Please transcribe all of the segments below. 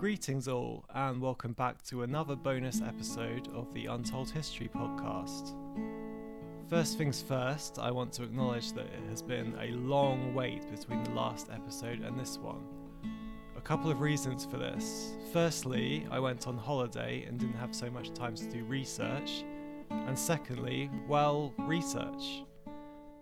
Greetings, all, and welcome back to another bonus episode of the Untold History podcast. First things first, I want to acknowledge that it has been a long wait between the last episode and this one. A couple of reasons for this. Firstly, I went on holiday and didn't have so much time to do research. And secondly, well, research.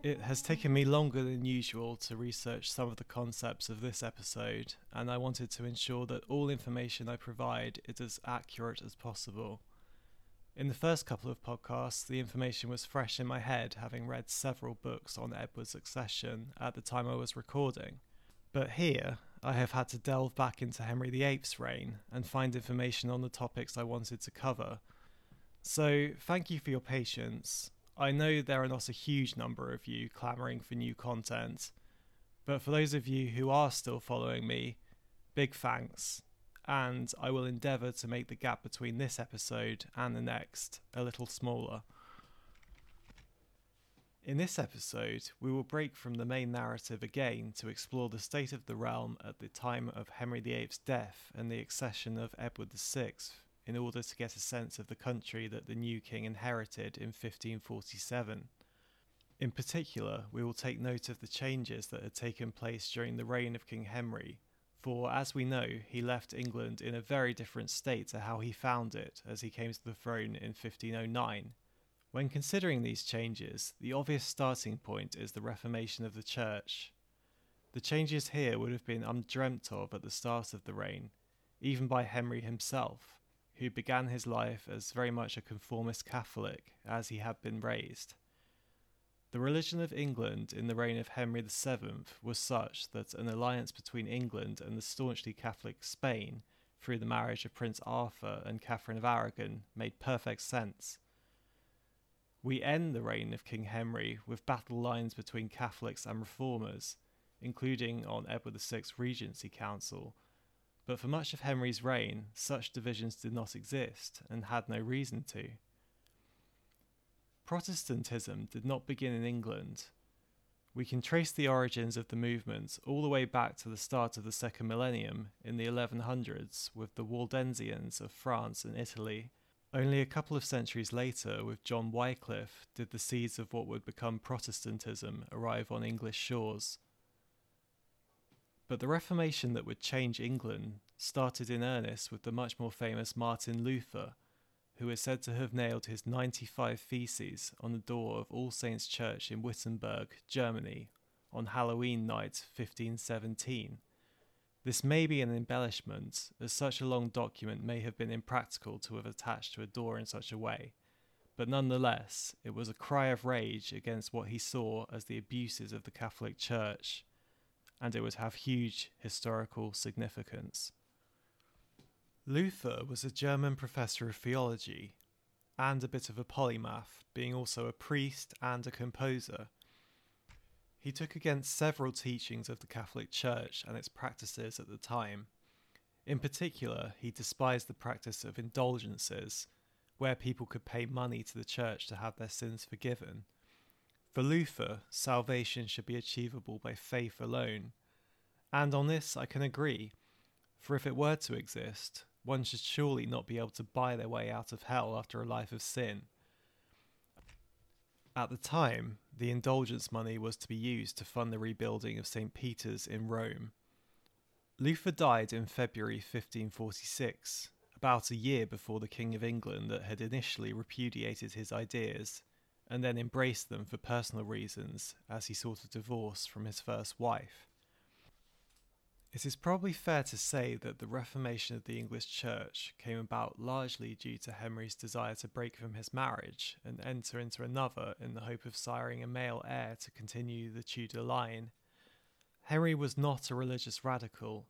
It has taken me longer than usual to research some of the concepts of this episode, and I wanted to ensure that all information I provide is as accurate as possible. In the first couple of podcasts, the information was fresh in my head, having read several books on Edward's succession at the time I was recording. But here, I have had to delve back into Henry VIII's reign and find information on the topics I wanted to cover. So, thank you for your patience. I know there are not a huge number of you clamouring for new content, but for those of you who are still following me, big thanks, and I will endeavour to make the gap between this episode and the next a little smaller. In this episode, we will break from the main narrative again to explore the state of the realm at the time of Henry VIII's death and the accession of Edward VI in order to get a sense of the country that the new king inherited in 1547. In particular, we will take note of the changes that had taken place during the reign of King Henry, for as we know, he left England in a very different state to how he found it as he came to the throne in 1509. When considering these changes, the obvious starting point is the reformation of the church. The changes here would have been undreamt of at the start of the reign, even by Henry himself who began his life as very much a conformist Catholic, as he had been raised. The religion of England in the reign of Henry VII was such that an alliance between England and the staunchly Catholic Spain, through the marriage of Prince Arthur and Catherine of Aragon, made perfect sense. We end the reign of King Henry with battle lines between Catholics and Reformers, including on Edward VI's Regency Council but for much of Henry's reign, such divisions did not exist and had no reason to. Protestantism did not begin in England. We can trace the origins of the movement all the way back to the start of the second millennium in the 1100s with the Waldensians of France and Italy. Only a couple of centuries later, with John Wycliffe, did the seeds of what would become Protestantism arrive on English shores. But the Reformation that would change England started in earnest with the much more famous Martin Luther, who is said to have nailed his 95 Theses on the door of All Saints Church in Wittenberg, Germany, on Halloween night 1517. This may be an embellishment, as such a long document may have been impractical to have attached to a door in such a way, but nonetheless, it was a cry of rage against what he saw as the abuses of the Catholic Church and it would have huge historical significance. Luther was a German professor of theology and a bit of a polymath, being also a priest and a composer. He took against several teachings of the Catholic Church and its practices at the time. In particular, he despised the practice of indulgences, where people could pay money to the church to have their sins forgiven for Luther, salvation should be achievable by faith alone. And on this I can agree, for if it were to exist, one should surely not be able to buy their way out of hell after a life of sin. At the time, the indulgence money was to be used to fund the rebuilding of St. Peter's in Rome. Luther died in February 1546, about a year before the King of England that had initially repudiated his ideas and then embraced them for personal reasons as he sought a divorce from his first wife. It is probably fair to say that the reformation of the English Church came about largely due to Henry's desire to break from his marriage and enter into another in the hope of siring a male heir to continue the Tudor line. Henry was not a religious radical,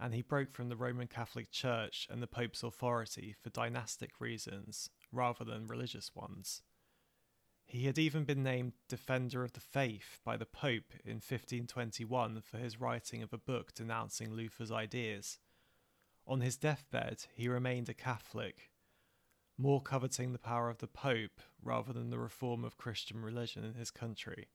and he broke from the Roman Catholic Church and the Pope's authority for dynastic reasons rather than religious ones. He had even been named Defender of the Faith by the Pope in 1521 for his writing of a book denouncing Luther's ideas. On his deathbed, he remained a Catholic, more coveting the power of the Pope rather than the reform of Christian religion in his country.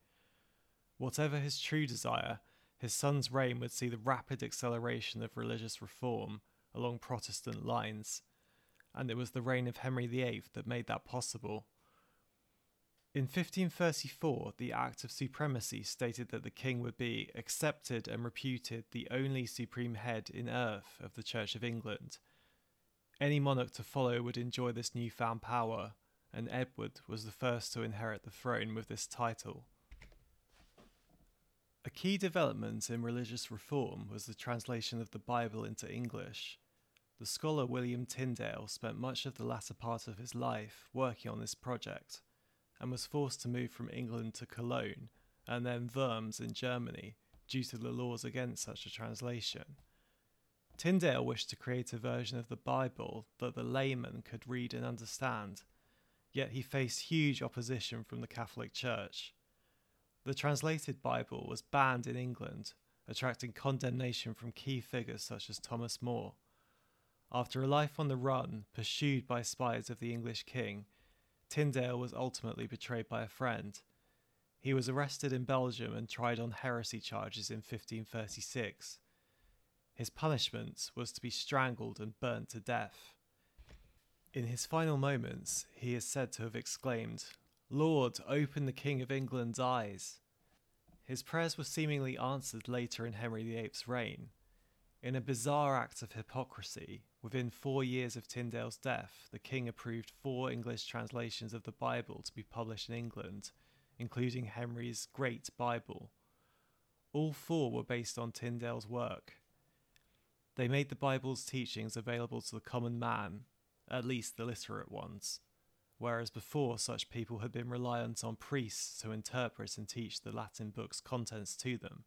Whatever his true desire, his son's reign would see the rapid acceleration of religious reform, along Protestant lines, and it was the reign of Henry VIII that made that possible. In 1534, the Act of Supremacy stated that the king would be accepted and reputed the only supreme head in earth of the Church of England. Any monarch to follow would enjoy this newfound power, and Edward was the first to inherit the throne with this title. A key development in religious reform was the translation of the Bible into English. The scholar William Tyndale spent much of the latter part of his life working on this project and was forced to move from England to Cologne and then Worms in Germany due to the laws against such a translation. Tyndale wished to create a version of the Bible that the layman could read and understand, yet he faced huge opposition from the Catholic Church. The translated Bible was banned in England, attracting condemnation from key figures such as Thomas More. After a life on the run, pursued by spies of the English king, Tyndale was ultimately betrayed by a friend. He was arrested in Belgium and tried on heresy charges in 1536. His punishment was to be strangled and burnt to death. In his final moments, he is said to have exclaimed, Lord, open the King of England's eyes. His prayers were seemingly answered later in Henry VIII's reign. In a bizarre act of hypocrisy, within four years of Tyndale's death, the king approved four English translations of the Bible to be published in England, including Henry's Great Bible. All four were based on Tyndale's work. They made the Bible's teachings available to the common man, at least the literate ones, whereas before such people had been reliant on priests to interpret and teach the Latin book's contents to them.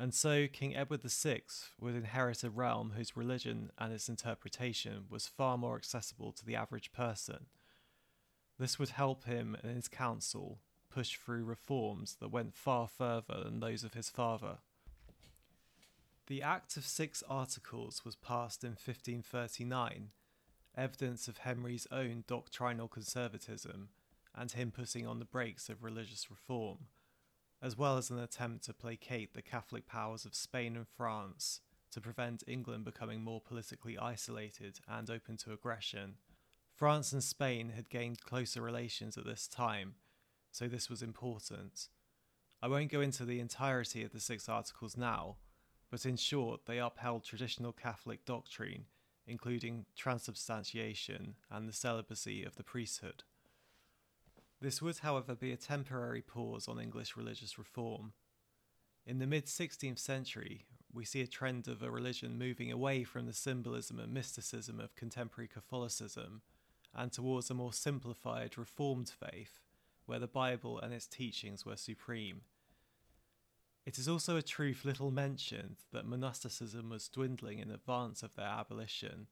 And so King Edward VI would inherit a realm whose religion and its interpretation was far more accessible to the average person. This would help him and his council push through reforms that went far further than those of his father. The Act of Six Articles was passed in 1539, evidence of Henry's own doctrinal conservatism and him putting on the brakes of religious reform as well as an attempt to placate the Catholic powers of Spain and France to prevent England becoming more politically isolated and open to aggression. France and Spain had gained closer relations at this time, so this was important. I won't go into the entirety of the six articles now, but in short, they upheld traditional Catholic doctrine, including transubstantiation and the celibacy of the priesthood. This would, however, be a temporary pause on English religious reform. In the mid 16th century, we see a trend of a religion moving away from the symbolism and mysticism of contemporary Catholicism and towards a more simplified, reformed faith, where the Bible and its teachings were supreme. It is also a truth little mentioned that monasticism was dwindling in advance of their abolition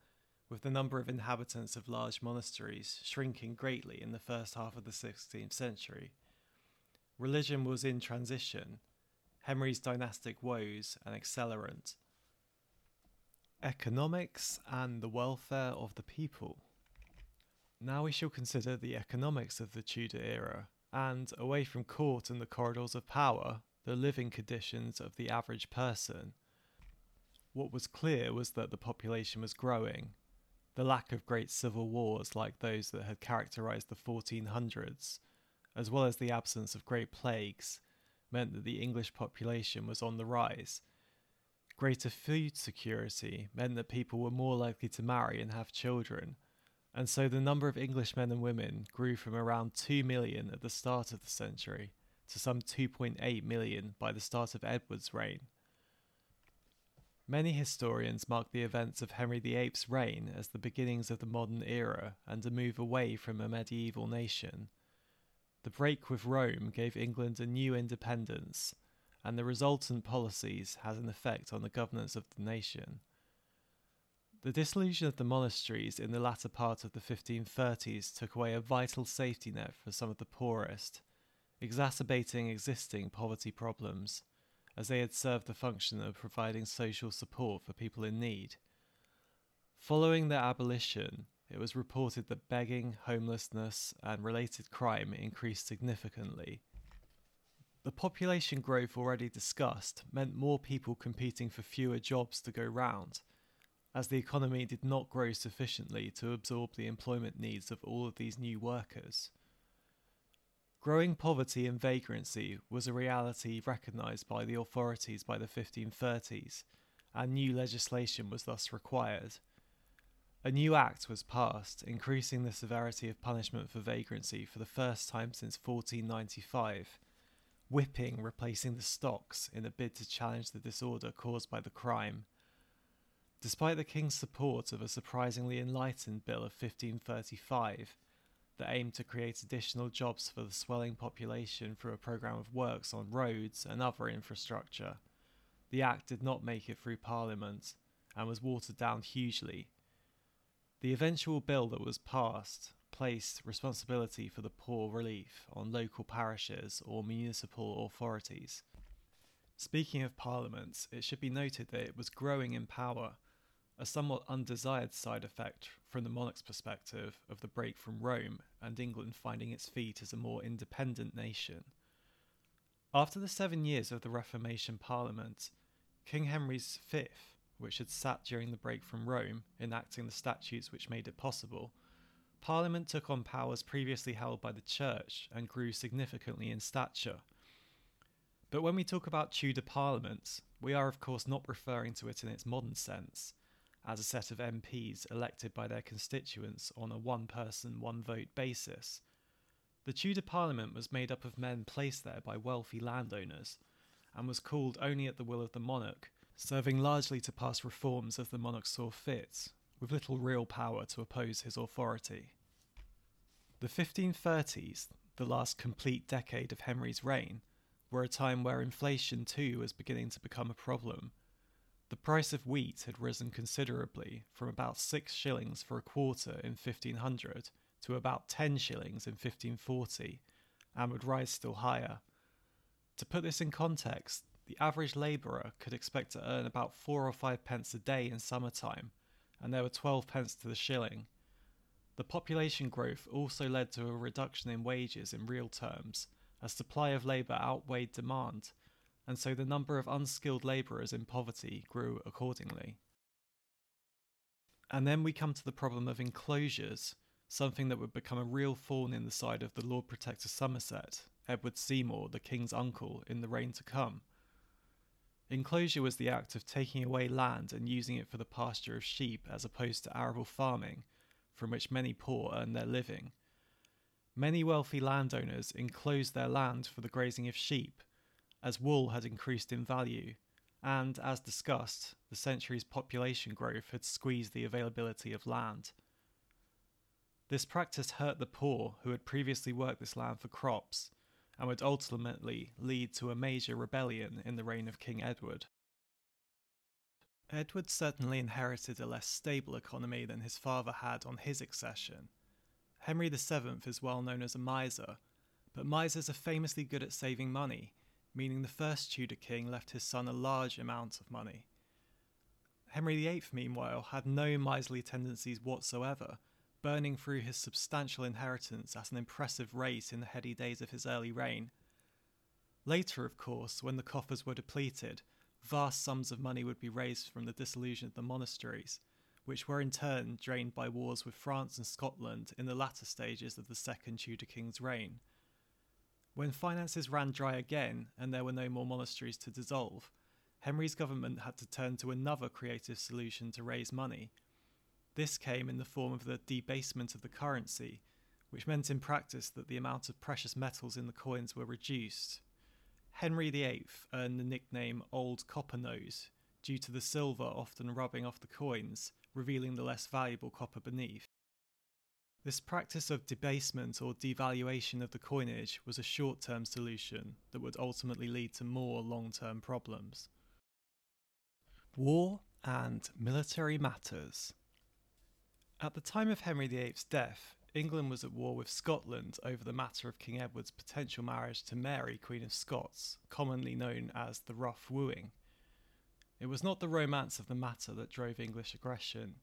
with the number of inhabitants of large monasteries shrinking greatly in the first half of the 16th century. Religion was in transition, Henry's dynastic woes an accelerant. Economics and the welfare of the people. Now we shall consider the economics of the Tudor era, and, away from court and the corridors of power, the living conditions of the average person. What was clear was that the population was growing, the lack of great civil wars like those that had characterized the 1400s, as well as the absence of great plagues, meant that the English population was on the rise. Greater food security meant that people were more likely to marry and have children, and so the number of English men and women grew from around 2 million at the start of the century to some 2.8 million by the start of Edward's reign. Many historians mark the events of Henry VIII's reign as the beginnings of the modern era and a move away from a medieval nation. The break with Rome gave England a new independence, and the resultant policies had an effect on the governance of the nation. The dissolution of the monasteries in the latter part of the 1530s took away a vital safety net for some of the poorest, exacerbating existing poverty problems as they had served the function of providing social support for people in need. Following their abolition, it was reported that begging, homelessness, and related crime increased significantly. The population growth already discussed meant more people competing for fewer jobs to go round, as the economy did not grow sufficiently to absorb the employment needs of all of these new workers. Growing poverty and vagrancy was a reality recognised by the authorities by the 1530s, and new legislation was thus required. A new act was passed, increasing the severity of punishment for vagrancy for the first time since 1495, whipping replacing the stocks in a bid to challenge the disorder caused by the crime. Despite the king's support of a surprisingly enlightened bill of 1535 that aimed to create additional jobs for the swelling population through a programme of works on roads and other infrastructure, the act did not make it through Parliament and was watered down hugely. The eventual bill that was passed placed responsibility for the poor relief on local parishes or municipal authorities. Speaking of Parliament, it should be noted that it was growing in power, a somewhat undesired side effect from the monarch's perspective of the break from Rome and England finding its feet as a more independent nation. After the seven years of the Reformation Parliament, King Henry V, which had sat during the break from Rome, enacting the statutes which made it possible, Parliament took on powers previously held by the Church and grew significantly in stature. But when we talk about Tudor Parliament, we are of course not referring to it in its modern sense, as a set of MPs elected by their constituents on a one person, one vote basis. The Tudor Parliament was made up of men placed there by wealthy landowners, and was called only at the will of the monarch, serving largely to pass reforms as the monarch saw fit, with little real power to oppose his authority. The 1530s, the last complete decade of Henry's reign, were a time where inflation too was beginning to become a problem. The price of wheat had risen considerably from about six shillings for a quarter in 1500 to about 10 shillings in 1540, and would rise still higher. To put this in context, the average labourer could expect to earn about four or five pence a day in summertime, and there were 12 pence to the shilling. The population growth also led to a reduction in wages in real terms, as supply of labour outweighed demand, and so the number of unskilled labourers in poverty grew accordingly. And then we come to the problem of enclosures, something that would become a real thorn in the side of the Lord Protector Somerset, Edward Seymour, the King's uncle, in the reign to come. Enclosure was the act of taking away land and using it for the pasture of sheep as opposed to arable farming, from which many poor earn their living. Many wealthy landowners enclosed their land for the grazing of sheep, as wool had increased in value, and, as discussed, the century's population growth had squeezed the availability of land. This practice hurt the poor who had previously worked this land for crops and would ultimately lead to a major rebellion in the reign of King Edward. Edward certainly inherited a less stable economy than his father had on his accession. Henry VII is well known as a miser, but misers are famously good at saving money, meaning the first Tudor king left his son a large amount of money. Henry VIII, meanwhile, had no miserly tendencies whatsoever, burning through his substantial inheritance at an impressive rate in the heady days of his early reign. Later, of course, when the coffers were depleted, vast sums of money would be raised from the dissolution of the monasteries, which were in turn drained by wars with France and Scotland in the latter stages of the second Tudor king's reign. When finances ran dry again and there were no more monasteries to dissolve, Henry's government had to turn to another creative solution to raise money this came in the form of the debasement of the currency, which meant in practice that the amount of precious metals in the coins were reduced. Henry VIII earned the nickname Old Copper Nose due to the silver often rubbing off the coins, revealing the less valuable copper beneath. This practice of debasement or devaluation of the coinage was a short term solution that would ultimately lead to more long term problems. War and military matters. At the time of Henry VIII's death, England was at war with Scotland over the matter of King Edward's potential marriage to Mary, Queen of Scots, commonly known as the Rough Wooing. It was not the romance of the matter that drove English aggression,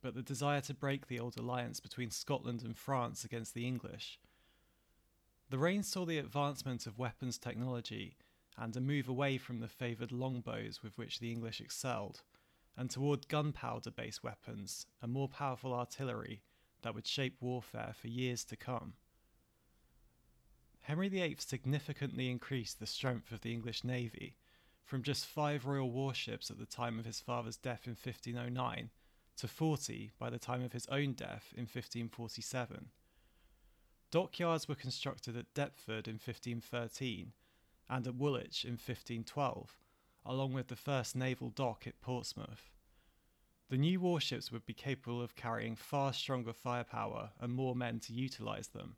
but the desire to break the old alliance between Scotland and France against the English. The reign saw the advancement of weapons technology and a move away from the favoured longbows with which the English excelled and toward gunpowder based weapons and more powerful artillery that would shape warfare for years to come. Henry VIII significantly increased the strength of the English navy from just five royal warships at the time of his father's death in 1509 to 40 by the time of his own death in 1547. Dockyards were constructed at Deptford in 1513 and at Woolwich in 1512, along with the first naval dock at Portsmouth. The new warships would be capable of carrying far stronger firepower and more men to utilise them.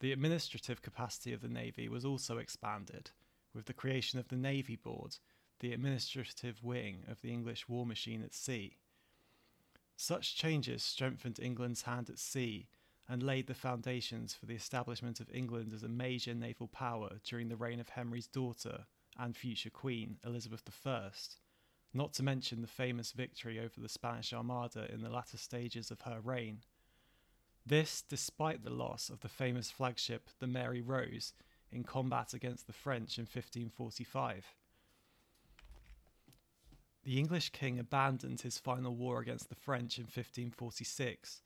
The administrative capacity of the Navy was also expanded, with the creation of the Navy Board, the administrative wing of the English war machine at sea. Such changes strengthened England's hand at sea and laid the foundations for the establishment of England as a major naval power during the reign of Henry's daughter and future Queen, Elizabeth I, not to mention the famous victory over the Spanish Armada in the latter stages of her reign. This, despite the loss of the famous flagship, the Mary Rose, in combat against the French in 1545. The English king abandoned his final war against the French in 1546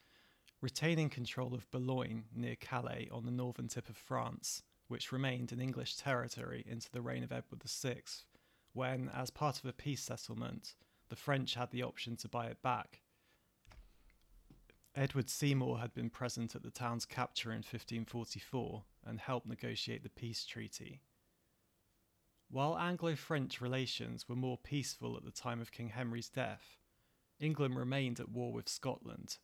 retaining control of Boulogne near Calais on the northern tip of France, which remained in English territory into the reign of Edward VI, when, as part of a peace settlement, the French had the option to buy it back. Edward Seymour had been present at the town's capture in 1544 and helped negotiate the peace treaty. While Anglo French relations were more peaceful at the time of King Henry's death, England remained at war with Scotland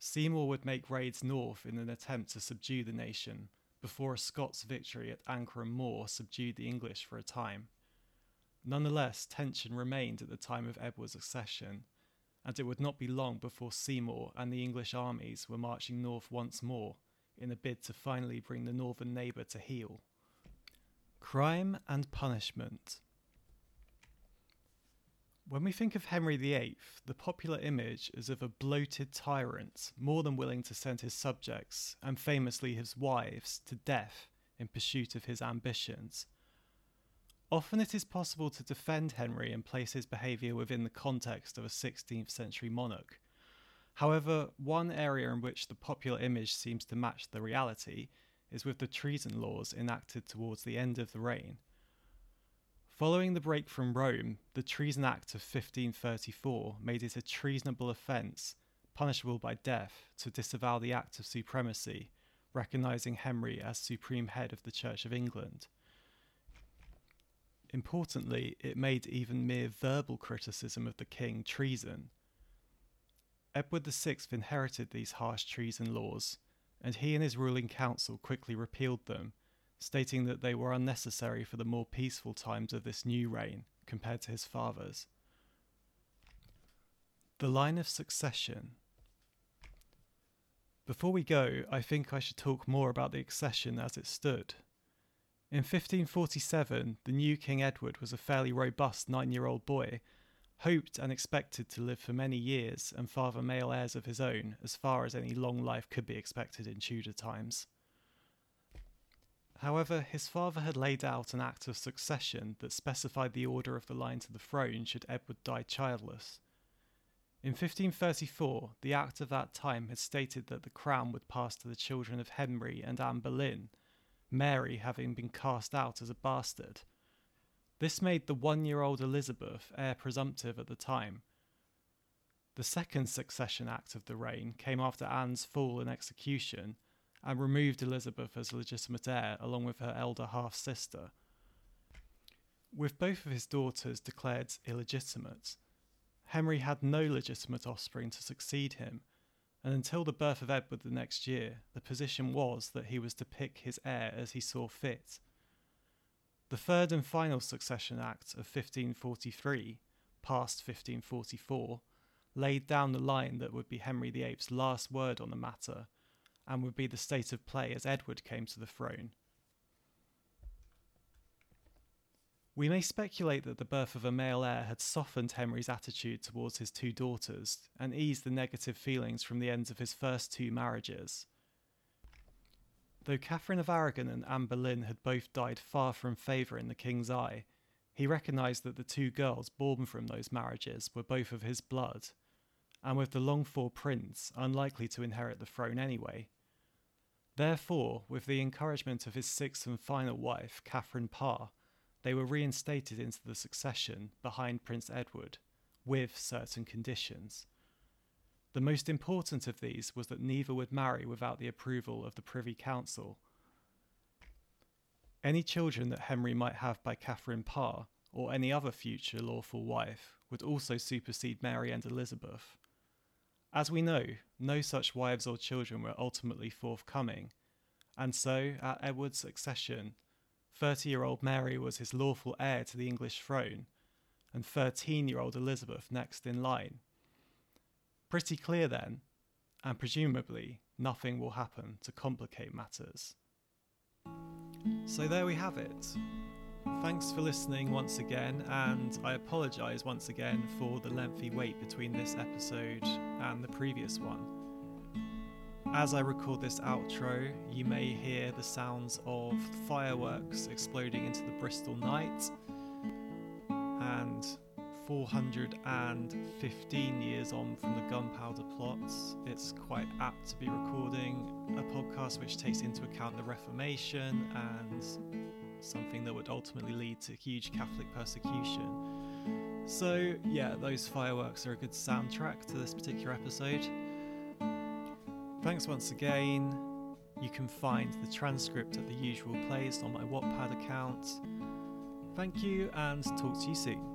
Seymour would make raids north in an attempt to subdue the nation, before a Scots victory at Ancrum Moor subdued the English for a time. Nonetheless, tension remained at the time of Edward's accession, and it would not be long before Seymour and the English armies were marching north once more in a bid to finally bring the northern neighbour to heel. Crime and punishment. When we think of Henry VIII, the popular image is of a bloated tyrant, more than willing to send his subjects, and famously his wives, to death in pursuit of his ambitions. Often it is possible to defend Henry and place his behaviour within the context of a 16th century monarch. However, one area in which the popular image seems to match the reality is with the treason laws enacted towards the end of the reign. Following the break from Rome, the Treason Act of 1534 made it a treasonable offence, punishable by death, to disavow the Act of Supremacy, recognising Henry as supreme head of the Church of England. Importantly, it made even mere verbal criticism of the king treason. Edward VI inherited these harsh treason laws, and he and his ruling council quickly repealed them stating that they were unnecessary for the more peaceful times of this new reign compared to his father's. The line of succession. Before we go, I think I should talk more about the accession as it stood. In 1547, the new King Edward was a fairly robust nine year old boy, hoped and expected to live for many years and father male heirs of his own as far as any long life could be expected in Tudor times. However, his father had laid out an act of succession that specified the order of the line to the throne should Edward die childless. In 1534, the Act of that time had stated that the crown would pass to the children of Henry and Anne Boleyn, Mary having been cast out as a bastard. This made the one year old Elizabeth heir presumptive at the time. The second succession act of the reign came after Anne's fall and execution and removed Elizabeth as legitimate heir along with her elder half sister. With both of his daughters declared illegitimate, Henry had no legitimate offspring to succeed him, and until the birth of Edward the next year, the position was that he was to pick his heir as he saw fit. The third and final Succession Act of 1543, past 1544, laid down the line that would be Henry VIII's last word on the matter and would be the state of play as Edward came to the throne. We may speculate that the birth of a male heir had softened Henry's attitude towards his two daughters and eased the negative feelings from the ends of his first two marriages. Though Catherine of Aragon and Anne Boleyn had both died far from favour in the king's eye, He recognised that the two girls born from those marriages were both of his blood, and with the longed for prince unlikely to inherit the throne anyway. Therefore, with the encouragement of his sixth and final wife, Catherine Parr, they were reinstated into the succession behind Prince Edward, with certain conditions. The most important of these was that neither would marry without the approval of the Privy Council. Any children that Henry might have by Catherine Parr, or any other future lawful wife, would also supersede Mary and Elizabeth. As we know, no such wives or children were ultimately forthcoming, and so, at Edward's accession, 30 year old Mary was his lawful heir to the English throne, and 13 year old Elizabeth next in line. Pretty clear then, and presumably nothing will happen to complicate matters. So there we have it. Thanks for listening once again, and I apologise once again for the lengthy wait between this episode and the previous one. As I record this outro, you may hear the sounds of fireworks exploding into the Bristol night, and 415 years on from the gunpowder plots, it's quite apt to be recording a podcast which takes into account the Reformation and something that would ultimately lead to huge Catholic persecution. So, yeah, those fireworks are a good soundtrack to this particular episode. Thanks once again. You can find the transcript at the usual place on my Wattpad account. Thank you and talk to you soon.